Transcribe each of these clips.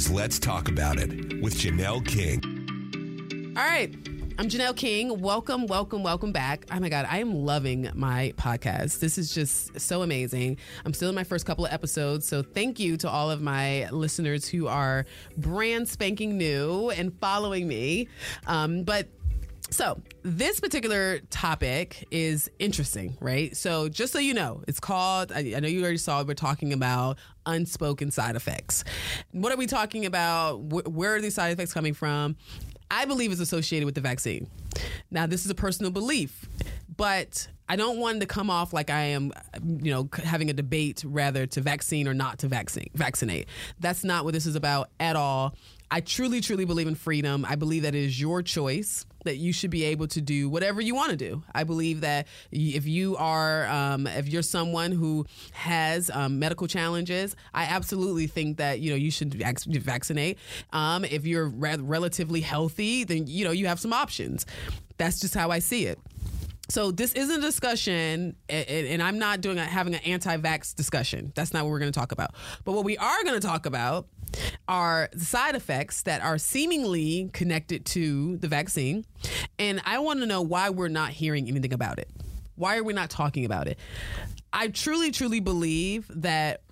Is Let's Talk About It with Janelle King. All right. I'm Janelle King. Welcome, welcome, welcome back. Oh my God, I am loving my podcast. This is just so amazing. I'm still in my first couple of episodes. So thank you to all of my listeners who are brand spanking new and following me. Um, but so, this particular topic is interesting, right? So, just so you know, it's called, I, I, know you already saw we're talking about unspoken side effects. What are we talking about? Wh- where are these side effects coming from? I believe is associated with the vaccine. Now, this is a personal belief, but I don't want to come off like I am, you know, having a debate rather to vaccine or not to vaccine, vaccinate. That's not what this is about at all. I truly, truly believe in freedom. I believe that it is your choice that you should be able to do whatever you want to do. I believe that if you are, um, if you're someone who has um, medical challenges, I absolutely think that you know you should vaccinate. Um, if you're re- relatively healthy, then you know you have some options. That's just how I see it. So this isn't a discussion, and I'm not doing a, having an anti-vax discussion. That's not what we're going to talk about. But what we are going to talk about are side effects that are seemingly connected to the vaccine, and I want to know why we're not hearing anything about it. Why are we not talking about it? I truly, truly believe that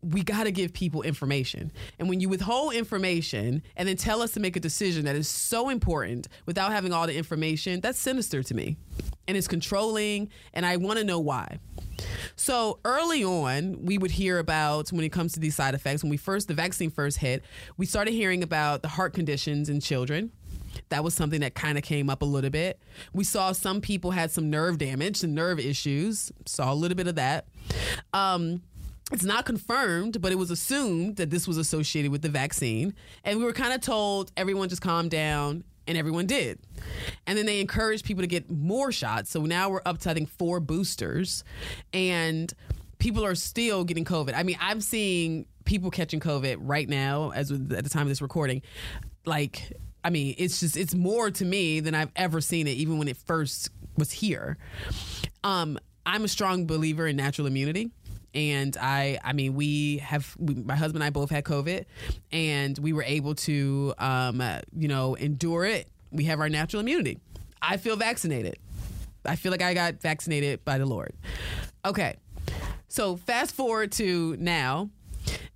we got to give people information. And when you withhold information and then tell us to make a decision that is so important without having all the information, that's sinister to me. And it's controlling, and I want to know why. So early on, we would hear about when it comes to these side effects, when we first, the vaccine first hit, we started hearing about the heart conditions in children. That was something that kind of came up a little bit. We saw some people had some nerve damage, some nerve issues. Saw a little bit of that. Um, it's not confirmed, but it was assumed that this was associated with the vaccine. And we were kind of told everyone just calm down, and everyone did. And then they encouraged people to get more shots. So now we're up to, I think, four boosters. And people are still getting COVID. I mean, I'm seeing people catching COVID right now, as with, at the time of this recording. Like, I mean, it's just, it's more to me than I've ever seen it, even when it first was here. Um, I'm a strong believer in natural immunity and I I mean we have we, my husband and I both had COVID and we were able to um, uh, you know endure it. We have our natural immunity. I feel vaccinated. I feel like I got vaccinated by the Lord. Okay. So fast forward to now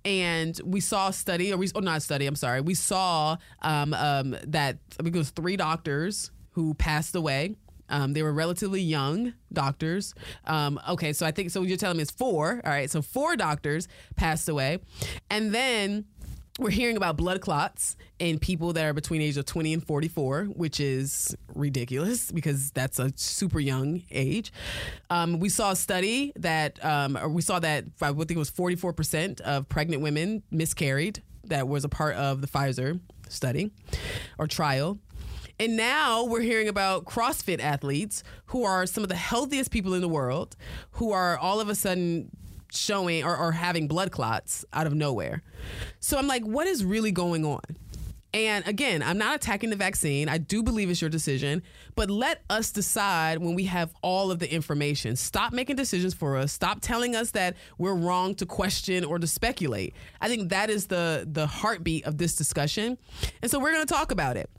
and we saw a study, or we, oh, not a study, I'm sorry. We saw um, um, that I think it was three doctors who passed away um, they were relatively young doctors. Um, okay, so I think so. You're telling me it's four. All right, so four doctors passed away, and then we're hearing about blood clots in people that are between age of 20 and 44, which is ridiculous because that's a super young age. Um, we saw a study that, um, we saw that I would think it was 44% of pregnant women miscarried. That was a part of the Pfizer study or trial. And now we're hearing about CrossFit athletes who are some of the healthiest people in the world who are all of a sudden showing or, or having blood clots out of nowhere. So I'm like, what is really going on? And again, I'm not attacking the vaccine. I do believe it's your decision, but let us decide when we have all of the information. Stop making decisions for us. Stop telling us that we're wrong to question or to speculate. I think that is the the heartbeat of this discussion. And so we're going to talk about it.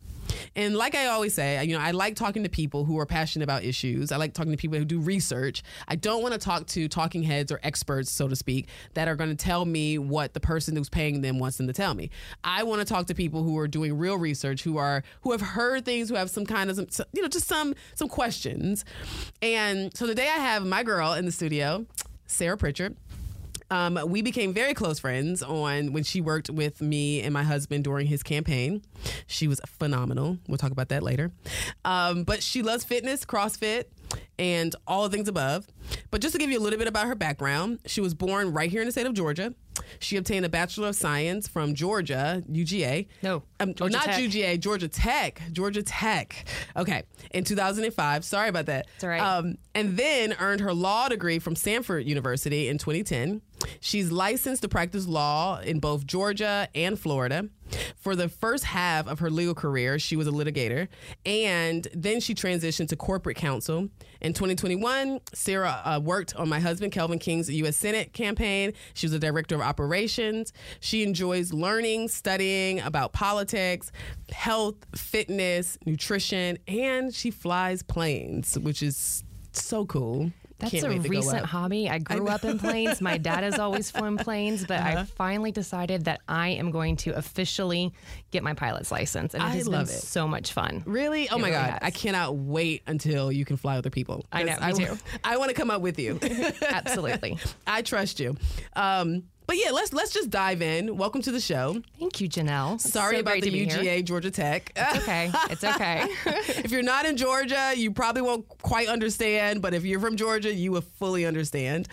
And like I always say, you know, I like talking to people who are passionate about issues. I like talking to people who do research. I don't want to talk to talking heads or experts, so to speak, that are going to tell me what the person who's paying them wants them to tell me. I want to talk to people who are doing real research, who are who have heard things, who have some kind of some, you know, just some some questions. And so today I have my girl in the studio, Sarah Pritchard Um, we became very close friends on when she worked with me and my husband during his campaign. She was phenomenal. We'll talk about that later. Um, but she loves fitness, CrossFit, and all the things above. But just to give you a little bit about her background, she was born right here in the state of Georgia. She obtained a Bachelor of Science from Georgia, UGA. No, um, or Georgia not Tech. UGA, Georgia Tech. Georgia Tech. Okay, in 2005. Sorry about that. It's all right. Um, and then earned her law degree from Stanford University in 2010. She's licensed to practice law in both Georgia and Florida. For the first half of her legal career, she was a litigator, and then she transitioned to corporate counsel. In 2021, Sarah uh, worked on my husband Kelvin King's U.S. Senate campaign. She was a director of operations. She enjoys learning, studying about politics, health, fitness, nutrition, and she flies planes, which is so cool. That's a wait to go recent hobby. I grew up in planes. My dad has always flown planes, but Uh-huh. I finally decided that I am going to officially get my pilot's license, and it I has love been it. so much fun. Really? Oh my really God. has. I cannot wait until you can fly other people. I know. I, too. I want to come up with you. Absolutely. I trust you. Um, but yeah, let's let's just dive in. Welcome to the show. Thank you, Janelle. It's Sorry so about the be here. UGA Georgia Tech. It's okay. It's okay. if you're not in Georgia, you probably won't quite understand. But if you're from Georgia, you will fully understand.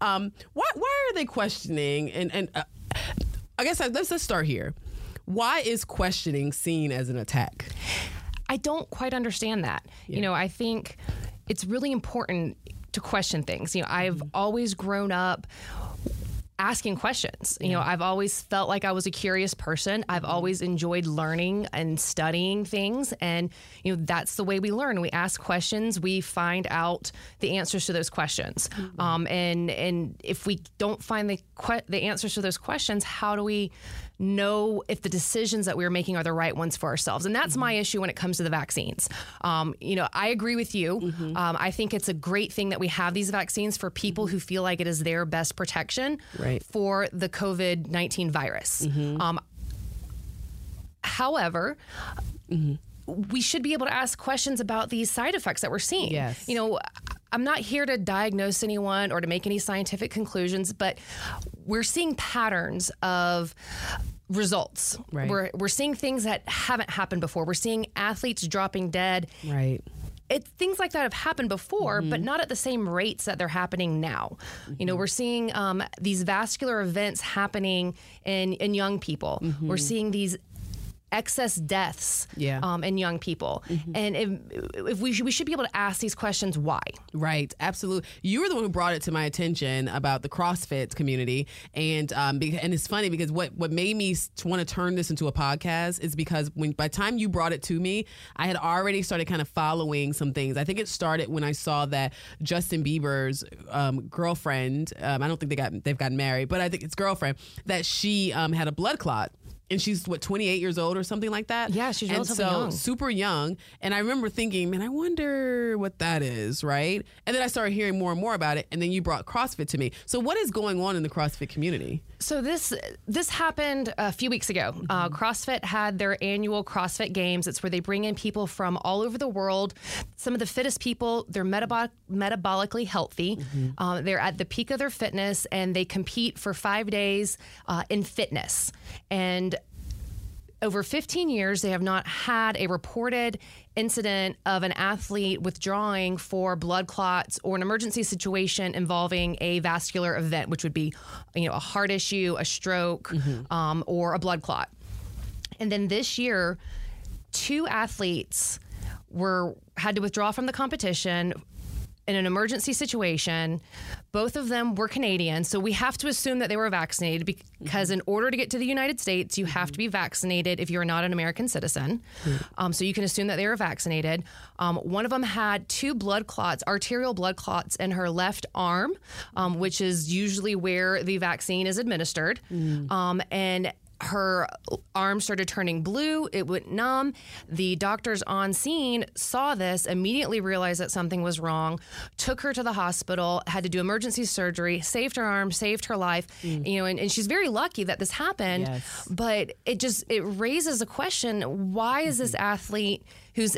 Um, why why are they questioning? And and uh, I guess I, let's let's start here. Why is questioning seen as an attack? I don't quite understand that. You know, I think it's really important to question things. You know, I've always grown up asking questions. You know, I've always felt like I was a curious person. I've always enjoyed learning and studying things and you know, that's the way we learn. We ask questions, we find out the answers to those questions. Um, and and if we don't find the que- the answers to those questions, how do we know if the decisions that we're making are the right ones for ourselves. And that's my issue when it comes to the vaccines. Um, you know, I agree with you. Um, I think it's a great thing that we have these vaccines for people who feel like it is their best protection Right. for the COVID 19 virus. Um, however, we should be able to ask questions about these side effects that we're seeing. Yes. You know, I'm not here to diagnose anyone or to make any scientific conclusions, but we're seeing patterns of results. Right. We're we're seeing things that haven't happened before. We're seeing athletes dropping dead. Right. It, things like that have happened before, but mm-hmm. not at the same rates that they're happening now. You know, mm-hmm. we're seeing um, these vascular events happening in in young people. We're mm-hmm. seeing these excess deaths Yeah. um, in young people, and if, if we should, we should be able to ask these questions, why? Right, absolutely. You were the one who brought it to my attention about the CrossFit community, and um, be- and it's funny because what what made me want to turn this into a podcast is because when by the time you brought it to me, I had already started kind of following some things. I think it started when I saw that Justin Bieber's um, girlfriend. Um, I don't think they got they've gotten married, but I think it's girlfriend that she um, had a blood clot. And she's what 28 years old or something like that. Yeah, she's and so, young. super young. And I remember thinking, man, I wonder what that is, right? And then I started hearing more and more about it. And then you brought CrossFit to me. So, what is going on in the CrossFit community? So this this happened a few weeks ago. Uh, CrossFit had their annual CrossFit Games. It's where they bring in people from all over the world. Some of the fittest people. They're metabolic, metabolically healthy. Uh, they're at the peak of their fitness, and they compete for five days uh, in fitness. And over 15 years, they have not had a reported incident of an athlete withdrawing for blood clots or an emergency situation involving a vascular event, which would be, you know, a heart issue, a stroke, um, or a blood clot. And then this year, two athletes were had to withdraw from the competition in an emergency situation. Both of them were Canadian, so we have to assume that they were vaccinated because in order to get to the United States, you have to be vaccinated if you're not an American citizen. Um, so you can assume that they were vaccinated. Um, one of them had two blood clots, arterial blood clots, in her left arm, um, which is usually where the vaccine is administered. Um, and her arm started turning blue. It went numb. The doctors on scene saw this, immediately realized that something was wrong, took her to the hospital, had to do emergency surgery, saved her arm, saved her life. Mm. You know, and, and she's very lucky that this happened. Yes. But it just it raises a question: Why is this mm-hmm. athlete who's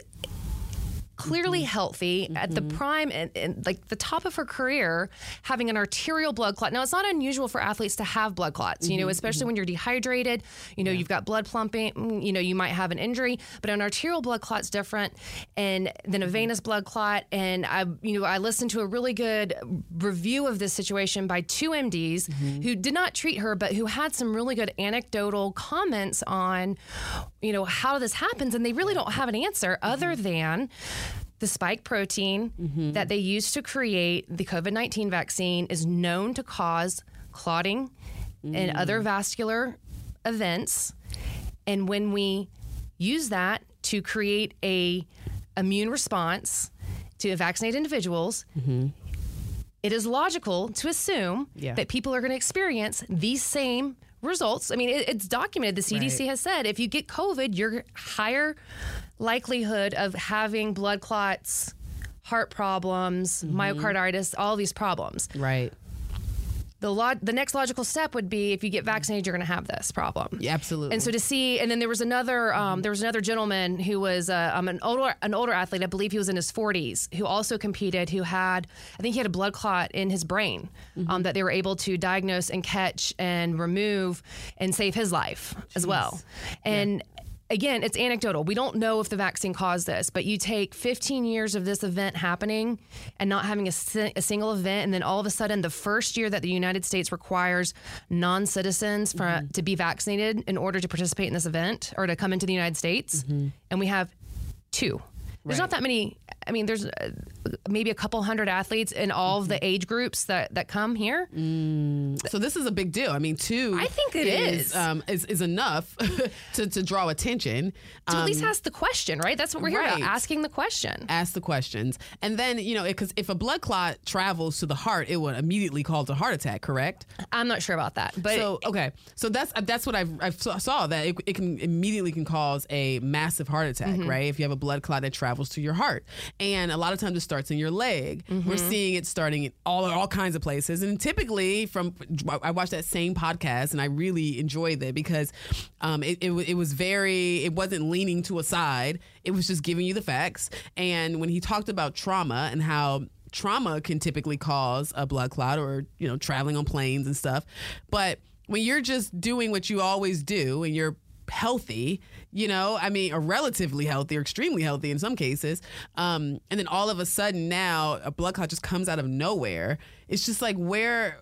clearly mm-hmm. healthy at the mm-hmm. prime and, and like the top of her career, having an arterial blood clot. Now, it's not unusual for athletes to have blood clots, you know, mm-hmm. especially when you're dehydrated, you know, you've got blood plumping, mm, you know, you might have an injury, but an arterial blood clot's different and than a venous blood clot. And I, you know, I listened to a really good review of this situation by two MDs who did not treat her, but who had some really good anecdotal comments on, you know, how this happens. And they really don't have an answer other than the spike protein mm-hmm. that they use to create the COVID 19 vaccine is known to cause clotting and mm. other vascular events. And when we use that to create a immune response to vaccinate individuals, mm-hmm. it is logical to assume Yeah. that people are going to experience these same results. I mean, it, it's documented. The CDC Right. has said if you get COVID, you're higher likelihood of having blood clots, heart problems, Mm-hmm. myocarditis, all these problems. Right. The log- the next logical step would be if you get vaccinated, you're going to have this problem. Yeah, absolutely. And so to see, and then there was another, um, there was another gentleman who was uh, um, an older, an older athlete. I believe he was in his 40s, who also competed. Who had, I think he had a blood clot in his brain um, that they were able to diagnose and catch and remove and save his life as well. And again, it's anecdotal. We don't know if the vaccine caused this, but you take 15 years of this event happening and not having a, si- a single event, and then all of a sudden, the first year that the United States requires non citizens for mm-hmm. to be vaccinated in order to participate in this event or to come into the United States, mm-hmm. and we have two. There's not that many. I mean, there's uh, maybe a couple hundred athletes in all of the age groups that, that come here. So this is a big deal. I mean, two. I think it is is. um, is, is enough to, to draw attention. To Um, at least ask the question, right? That's what we're here right. about, asking the question. ask the questions, and then you know, because if a blood clot travels to the heart, it would immediately cause a heart attack. Correct. I'm not sure about that, but so okay, so that's that's what I've, I've saw, saw that it, it can immediately can cause a massive heart attack, Mm-hmm. right? If you have a blood clot that travels to your heart, and a lot of times it starts in your leg. Mm-hmm. We're seeing it starting in all all kinds of places, and typically from I watched that same podcast and I really enjoyed it because um, it, it it was very it wasn't leaning to a side. It was just giving you the facts, and when he talked about trauma and how trauma can typically cause a blood clot or you know traveling on planes and stuff but when you're just doing what you always do and you're healthy you know i mean or relatively healthy or extremely healthy in some cases um, and then all of a sudden now a blood clot just comes out of nowhere it's just like where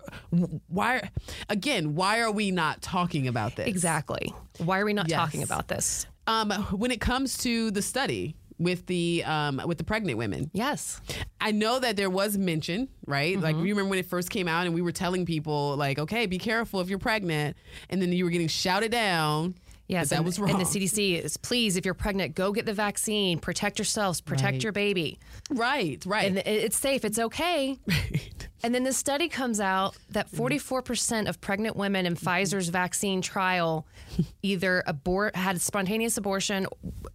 why again why are we not talking about this Exactly. Why are we not Yes. talking about this? um, when it comes to the study with the um, with the pregnant women Yes. I know that there was mention, right? Mm-hmm. Like you remember when it first came out and we were telling people like, okay, be careful if you're pregnant, and then you were getting shouted down. Yes. that, and, was wrong. And the CDC is please, if you're pregnant, go get the vaccine, protect yourselves, protect Right. your baby. right, right. And it's safe, it's okay. And then the study comes out that 44% of pregnant women in Pfizer's vaccine trial either abort had spontaneous abortion,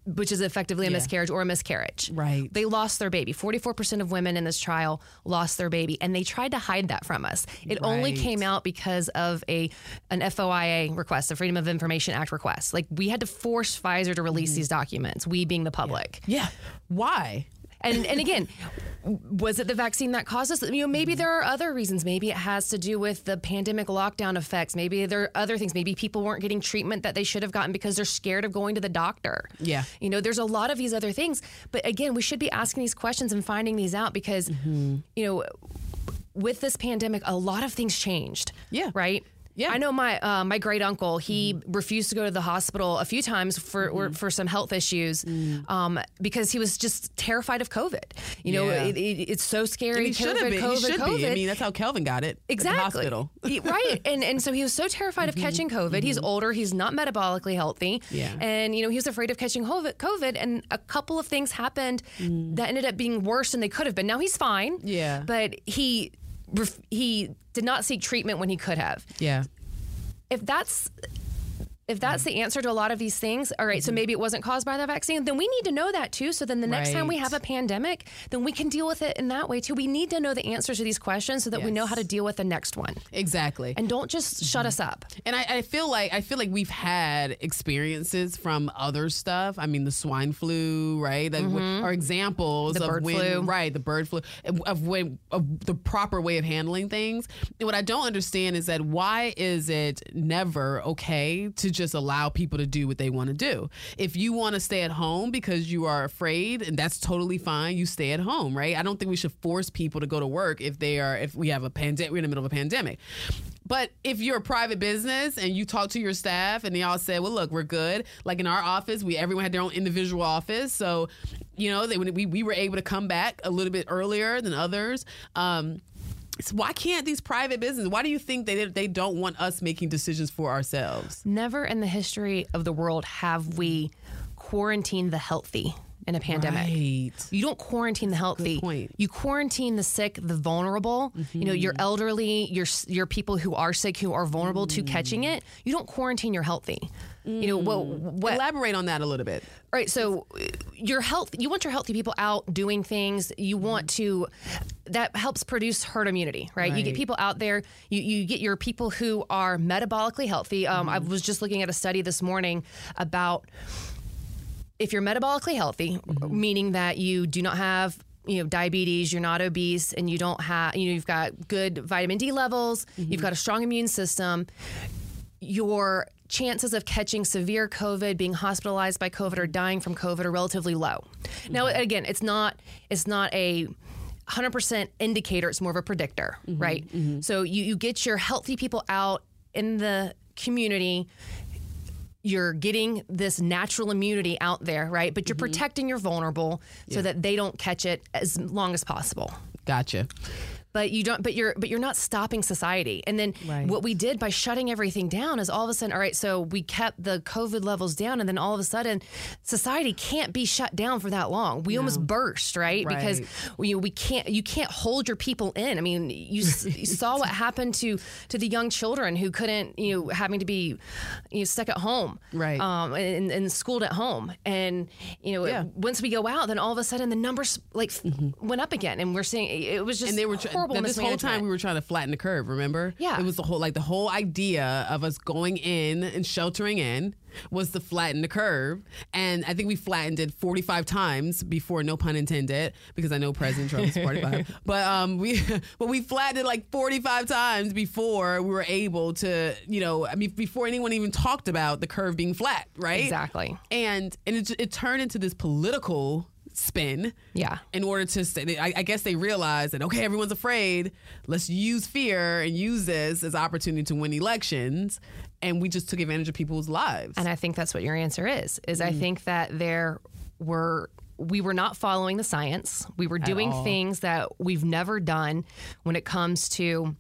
which is effectively a Yeah. miscarriage, or a miscarriage. Right. They lost their baby. 44% of women in this trial lost their baby, and they tried to hide that from us. It only came out because of a an FOIA request, the Freedom of Information Act request. Like we had to force Pfizer to release mm. these documents, we being the public. yeah. Why? And and again, was it the vaccine that caused this? You know, maybe there are other reasons. Maybe it has to do with the pandemic lockdown effects. Maybe there are other things. Maybe people weren't getting treatment that they should have gotten because they're scared of going to the doctor. Yeah. You know, there's a lot of these other things. But again, we should be asking these questions and finding these out because, Mm-hmm. you know, with this pandemic, a lot of things changed. Yeah. Right. Yeah. Mm-hmm. I know my uh, my great uncle. He refused to go to the hospital a few times for or, for some health issues um, because he was just terrified of COVID. You know, Mm. Yeah. it, it, it's so scary. And he should have COVID, been. COVID, he should COVID. be. I mean, that's how Kelvin got it. Exactly. Hospital. He- right. And and so he was so terrified of catching COVID. He's older. He's not metabolically healthy. Yeah. And you know he was afraid of catching COVID. And a couple of things happened that ended up being worse than they could have been. Now he's fine. Yeah. But he he did not seek treatment when he could have. Yeah. If that's if that's mm-hmm. the answer to a lot of these things, all right, so mm-hmm. maybe it wasn't caused by the vaccine, then we need to know that too. So then the next time we have a pandemic, then we can deal with it in that way too. We need to know the answers to these questions so that we know how to deal with the next one. Exactly. And don't just shut us mm-hmm. up. And I, I feel like I feel like we've had experiences from other stuff. I mean, the swine flu, right? That w- are examples Mm-hmm. The of bird when, flu. right? The bird flu of when of the proper way of handling things. And what I don't understand is that why is it never okay to just allow people to do what they want to do? If you want to stay at home because you are afraid, and that's totally fine. You stay at home, right? I don't think we should force people to go to work if they are if we have a pandemic. We're in the middle of a pandemic. But if you're a private business and you talk to your staff and they all say, "Well, look, we're good." Like in our office, we everyone had their own individual office, so you know they we we were able to come back a little bit earlier than others. Um, so why can't these private businesses? Why do you think they they don't want us making decisions for ourselves? Never in the history of the world have we quarantined the healthy in a pandemic. Right. You don't quarantine the healthy. Mm-hmm. You quarantine the sick, the vulnerable. You know, your elderly, your your people who are sick, who are vulnerable to catching Mm. it. You don't quarantine your healthy. You know what? What? Elaborate on that a little bit. Right. So your health, you want your healthy people out doing things. You want to, that helps produce herd immunity, right? You get people out there. You, you get your people who are metabolically healthy. Um, I was just looking at a study this morning about if you're metabolically healthy, mm-hmm. meaning that you do not have you know diabetes, you're not obese, and you don't have you know you've got good vitamin D levels, you've mm-hmm. got a strong immune system, your chances of catching severe COVID, being hospitalized by COVID, or dying from COVID are relatively low. Now, mm-hmm. again, it's not it's not a 100% indicator. It's more of a predictor, right? So you you get your healthy people out in the community. You're getting this natural immunity out there, right? But you're mm-hmm. protecting your vulnerable so that they don't catch it as long as possible Gotcha. But you don't but you're but you're not stopping society and then Right. what we did by shutting everything down is all of a sudden all right so we kept the covid levels down and then all of a sudden society can't be shut down for that long we almost burst right, because Right. we we can't you can't hold your people in i mean you, you saw what happened to to the young children who couldn't you know having to be you know stuck at home Right. um and, and schooled at home and you know Yeah. once we go out then all of a sudden the numbers like went up again and we're seeing it was just and they were tr- horrible this whole time we were trying to flatten the curve remember? Yeah. it was the whole like the whole idea of us going in and sheltering in was to flatten the curve. And i think we flattened it 45 times before no pun intended because i know president trump is 45 but um we but we flattened it like 45 times before we were able to you know i mean before anyone even talked about the curve being flat right? Exactly. and and it, it turned into this political spin Yeah. in order to say I, I guess they realized that okay everyone's afraid let's use fear and use this as opportunity to win elections and we just took advantage of people's lives And I think that's what your answer is. Is I mm. think that there were we were not following the science. We were doing all. things that we've never done when it comes to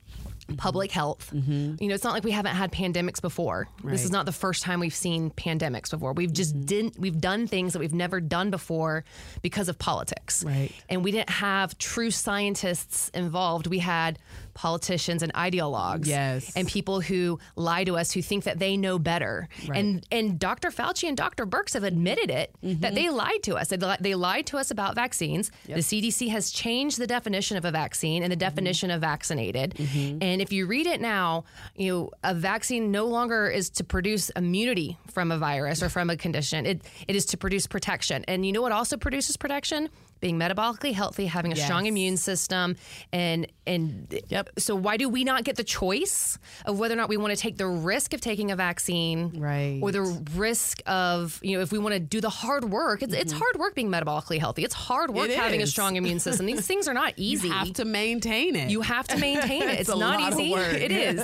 Mm-hmm. public health. Mm-hmm. You know, it's not like we haven't had pandemics before. This is not the first time we've seen pandemics before. We've just mm-hmm. didn't we've done things that we've never done before because of politics. Right. And we didn't have true scientists involved. We had politicians and ideologues Yes. and people who lie to us who think that they know better. And and Dr. Fauci and Dr. Birx have admitted it that mm-hmm. they lied to us. They, li- they lied to us about vaccines. The CDC has changed the definition of a vaccine and the mm-hmm. definition of vaccinated. Mm-hmm. And if you read it now, you know, a vaccine no longer is to produce immunity from a virus or from a condition. It it is to produce protection. And you know what also produces protection? Being metabolically healthy, having a strong immune system, and and Yep. so why do we not get the choice of whether or not we want to take the risk of taking a vaccine, Right. or the risk of you know if we want to do the hard work? It's, it's hard work being metabolically healthy. It's hard work Mm-hmm. It having a strong immune system. These things are not easy. you have to maintain it You have to maintain it. It's It's, not easy. It is.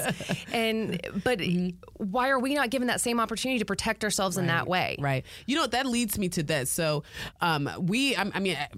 And but why are we not given that same opportunity to protect ourselves in that way? Right. You know, that leads me to this. So, um, we, I, I mean,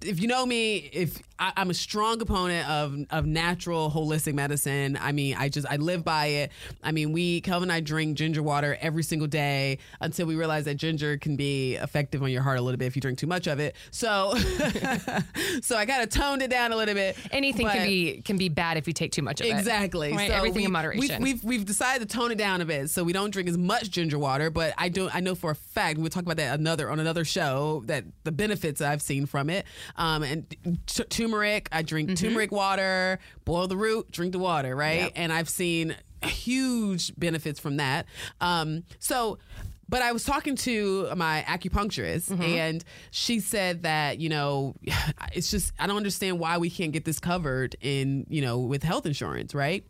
if you know me, if I, I'm a strong opponent of of natural holistic medicine. I mean, I just I live by it. I mean, we Kelvin and I drink ginger water every single day until we realize that ginger can be effective on your heart a little bit if you drink too much of it. So, so I kind of toned it down a little bit. Anything can be can be bad if you take too much of it. Exactly. Right? So Everything we- in moderation. We've, we've we've decided to tone it down a bit, so we don't drink as much ginger water. But I don't. I know for a fact we'll talk about that another on another show that the benefits I've seen from it. Um, and t- turmeric. I drink Mm-hmm. turmeric water. Boil the root. Drink the water. Right. Yep. And I've seen huge benefits from that. Um, so. But I was talking to my acupuncturist, Mm-hmm. and she said that you know, it's just I don't understand why we can't get this covered in you know with health insurance, right?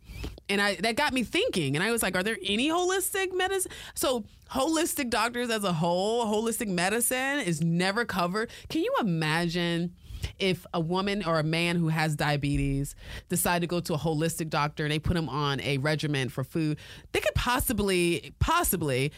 And I that got me thinking, and I was like, are there any holistic medicine? So holistic doctors as a whole, holistic medicine is never covered. Can you imagine? If a woman or a man who has diabetes decide to go to a holistic doctor and they put them on a regimen for food, they could possibly, possibly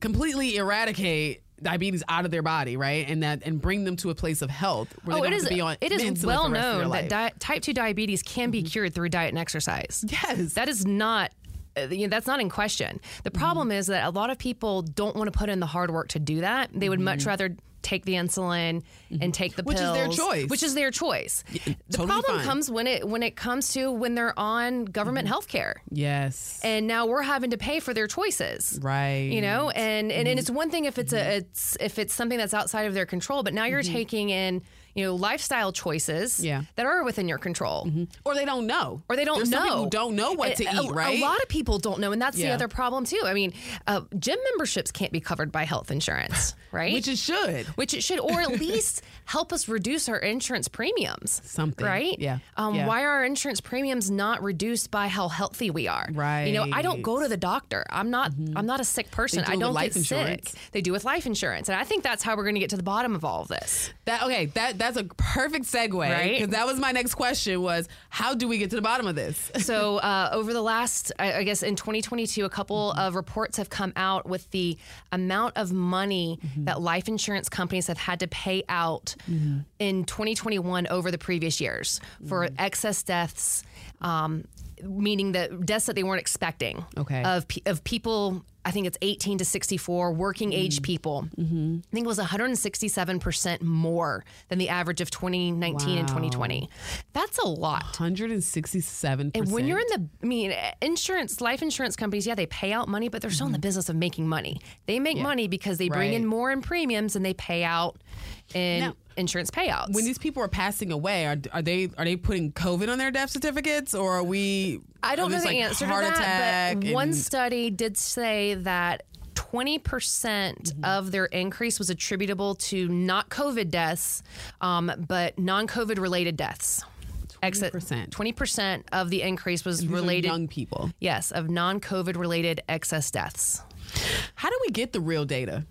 completely eradicate diabetes out of their body, right? And that and bring them to a place of health where Oh, they it is. have to be on It is well for the rest of their known that di- type two diabetes can be mm-hmm. cured through diet and exercise. Yes. that is not. uh, You know, that's not in question. The mm-hmm. problem is that a lot of people don't want to put in the hard work to do that. They would much mm-hmm. rather take the insulin and mm-hmm. take the pills, Which is their choice. Which is their choice. the totally problem fine. comes when it when it comes to when they're on government mm-hmm. health care. yes. and now we're having to pay for their choices Right. you know and and, and mm-hmm. it's one thing if it's a it's if it's something that's outside of their control but now you're taking in you know lifestyle choices Yeah. that are within your control or they don't know. or they don't There's know Some don't know what to A- eat, right? a lot of people don't know and that's the other problem too i mean uh, gym memberships can't be covered by health insurance right Which it should. which it should, or at least help us reduce our insurance premiums. Something. right? Yeah. Um, Yeah. Why are our insurance premiums not reduced by how healthy we are? Right. You know, I don't go to the doctor. I'm not. I'm not a sick person. Mm-hmm. do I don't get insurance. sick. They do with life insurance, and I think that's how we're going to get to the bottom of all of this. That okay, that that's a perfect segue. Right? Because that was my next question was how do we get to the bottom of this? So uh, over the last, I, I guess in 2022, a couple of reports have come out with the amount of money that life insurance companies have had to pay out in 2021 over the previous years for excess deaths. Um, meaning the deaths that they weren't expecting Okay. of of people I think it's 18 to 64 working age people. I think it was 167% more than the average of 2019 and 2020. That's a lot. 167%. And when you're in the, I mean, insurance, life insurance companies, yeah, they pay out money, but they're still in the business of making money. They make money because they bring in more in premiums and they pay out in Now, insurance payouts. when these people are passing away, are, are they are they putting COVID on their death certificates, or are we? I don't know the like, answer to that, attack but one study did say that 20% Mm-hmm. of their increase was attributable to not COVID deaths, um, but non COVID related deaths. 20%. 20% of the increase was related, young people. yes, of non COVID related excess deaths. How do we get the real data?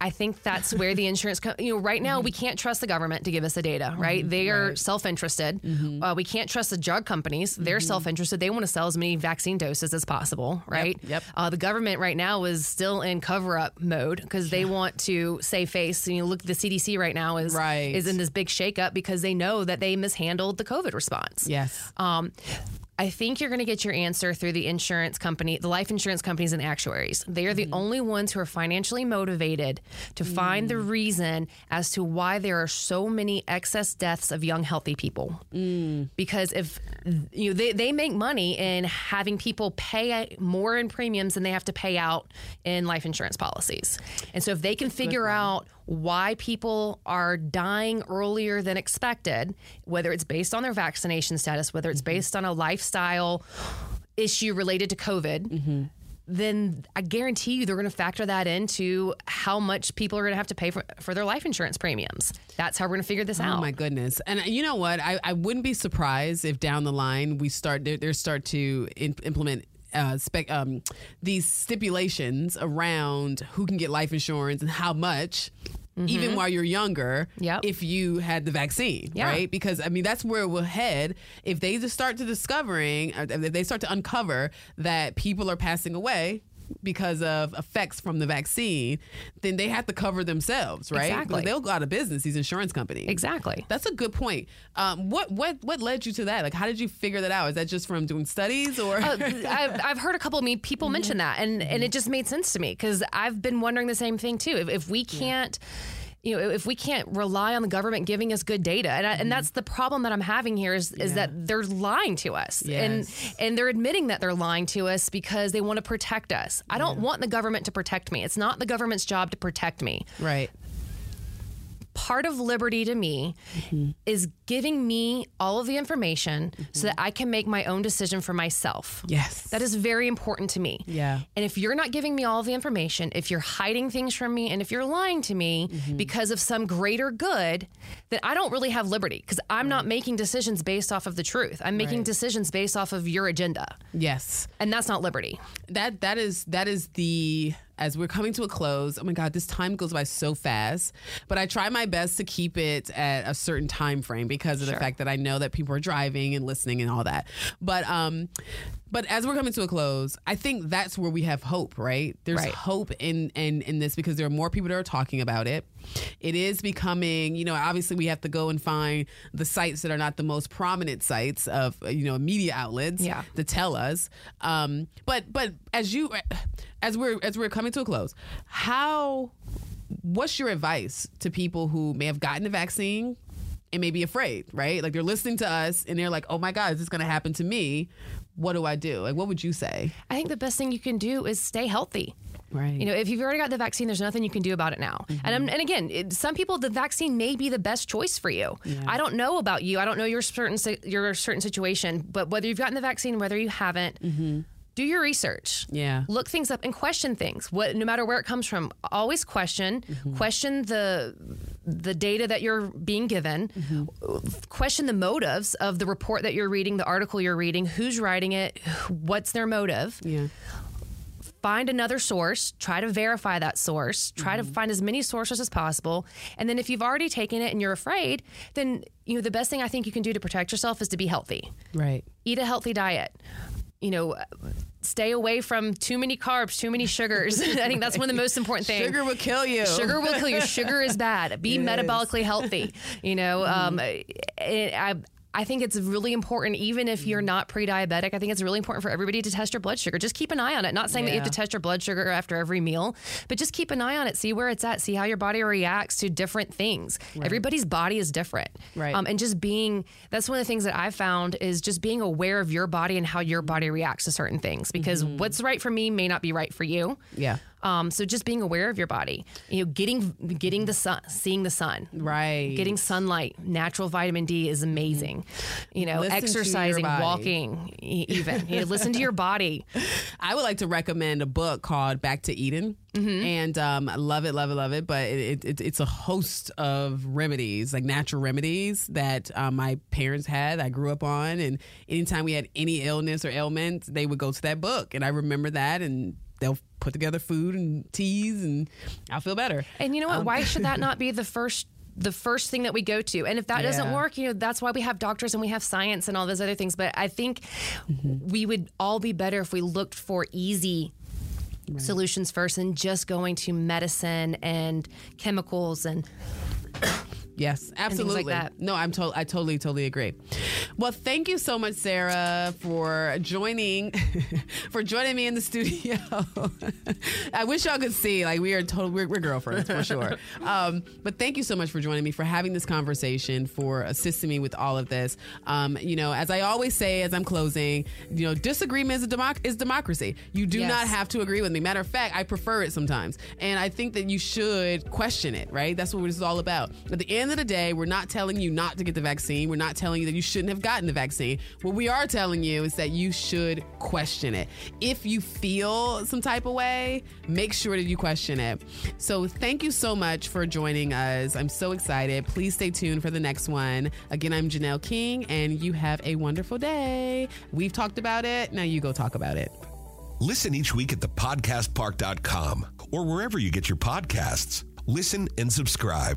I think that's where the insurance, co- you know, right now we can't trust the government to give us the data, right? They are self interested. Uh, we can't trust the drug companies. They're self interested. They want to sell as many vaccine doses as possible, right? yep. Uh, the government right now is still in cover up mode because they want to save face. And you look, the CDC right now is Right. is in this big shakeup because they know that they mishandled the COVID response. Yes. Um, I think you're going to get your answer through the insurance company, the life insurance companies and actuaries. They are the Mm-hmm. only ones who are financially motivated to find Mm. the reason as to why there are so many excess deaths of young, healthy people. Mm. Because if you know, they, they make money in having people pay more in premiums than they have to pay out in life insurance policies. And so if they can figure out why people are dying earlier than expected, whether it's based on their vaccination status, whether it's based on a lifestyle issue related to COVID, then I guarantee you they're going to factor that into how much people are going to have to pay for, for their life insurance premiums. That's how we're going to figure this Oh out. Oh my goodness! And you know what? I, I wouldn't be surprised if down the line we start there start to in, implement. Uh, spec, um, these stipulations around who can get life insurance and how much, even while you're younger, Mm-hmm. Yep. if you had the vaccine, Yeah. right? Because I mean that's where we'll head if they just start to discovering, uh, if they start to uncover that people are passing away because of effects from the vaccine, then they have to cover themselves, right? Exactly. They'll go out of business. These insurance companies. Exactly. That's a good point. Um, what what what led you to that? Like, how did you figure that out? Is that just from doing studies, or Uh, I've, I've heard a couple of me people mention that, and and it just made sense to me because I've been wondering the same thing too. If, if we can't. You know, if we can't rely on the government giving us good data, and, I, and mm-hmm. that's the problem that I'm having here is, is that they're lying to us, Yes. and and they're admitting that they're lying to us because they want to protect us. I don't want the government to protect me. It's not the government's job to protect me. right? Part of liberty to me mm-hmm. is giving me all of the information so mm-hmm. that I can make my own decision for myself. Yes. That is very important to me. Yeah. And if you're not giving me all the information, if you're hiding things from me, and if you're lying to me mm-hmm. because of some greater good, then I don't really have liberty because I'm not making decisions based off of the truth. I'm making Right. decisions based off of your agenda. Yes. And that's not liberty. that that is that is the as we're coming to a close oh my god this time goes by so fast but i try my best to keep it at a certain time frame because of the fact that i know that people are driving and listening and all that. But um but as we're coming to a close i think that's where we have hope right there's Right. hope in in in this because there are more people that are talking about it it is becoming you know obviously we have to go and find the sites that are not the most prominent sites of you know media outlets Yeah. to tell us. Um, but but as you as we're as we're coming to a close, how what's your advice to people who may have gotten the vaccine and may be afraid, right? Like they're listening to us and they're like, "Oh my God, is this going to happen to me? What do I do?" Like, what would you say? I think the best thing you can do is stay healthy. Right. You know, if you've already got the vaccine, there's nothing you can do about it now. Mm-hmm. And I'm, and again, it, some people the vaccine may be the best choice for you. I don't know about you. I don't know your certain your certain situation, but whether you've gotten the vaccine, whether you haven't, mm-hmm. Do your research. Yeah. Look things up and question things. What no matter where it comes from, always question. Mm-hmm. Question the the data that you're being given. Mm-hmm. Question the motives of the report that you're reading, the article you're reading, who's writing it, what's their motive yeah. find another source, try to verify that source, try to mm-hmm. find as many sources as possible. And then if you've already taken it and you're afraid, then you know the best thing I think you can do to protect yourself is to be healthy. Right. Eat a healthy diet. You know, stay away from too many carbs, too many sugars. I think that's one of the most important things. Sugar will kill you. Sugar will kill you. Sugar is bad. Be metabolically healthy. You know, um, it, I. I think it's really important, even if you're not pre-diabetic. I think it's really important for everybody to test your blood sugar. Just keep an eye on it. Not saying that you have to test your blood sugar after every meal, but just keep an eye on it. See where it's at. See how your body reacts to different things. Everybody's body is different, Right. Um, and just being that's one of the things that I've found is just being aware of your body and how your body reacts to certain things. Because what's right for me may not be right for you. Yeah. Um, so just being aware of your body, you know, getting getting the sun, seeing the sun, Right. getting sunlight, natural vitamin D is amazing. You know, Listen exercising, walking, even you know, listen to your body. I would like to recommend a book called Back to Eden. And um, I love it, love it, love it. But it, it, it's a host of remedies, like natural remedies that um, my parents had, I grew up on. And anytime we had any illness or ailment, they would go to that book. And I remember that. And they'll put together food and teas, and I'll feel better. And you know what? Why um, should that not be the first? The first thing that we go to, and if that doesn't work, you know that's why we have doctors and we have science and all those other things. But I think mm-hmm. we would all be better if we looked for easy solutions first and just going to medicine and chemicals and Yes, absolutely. that. No, I'm to- I totally, totally agree. Well, thank you so much, Sarah, for joining for joining me in the studio. I wish y'all could see, like we are total, we're, we're girlfriends for sure. Um, but thank you so much for joining me, for having this conversation, for assisting me with all of this. Um, you know, as I always say, as I'm closing, you know, disagreement is a democ- is democracy. You do Yes. not have to agree with me. Matter of fact, I prefer it sometimes, and I think that you should question it. Right? That's what this is all about. At the end of the day, we're not telling you not to get the vaccine. We're not telling you that you shouldn't have gotten the vaccine. What we are telling you is that you should question it. If you feel some type of way, make sure that you question it. So thank you so much for joining us. I'm so excited. Please stay tuned for the next one. Again, I'm Janelle King, and you have a wonderful day. We've talked about it. Now you go talk about it. Listen each week at thepodcastpark.com or wherever you get your podcasts. Listen and subscribe.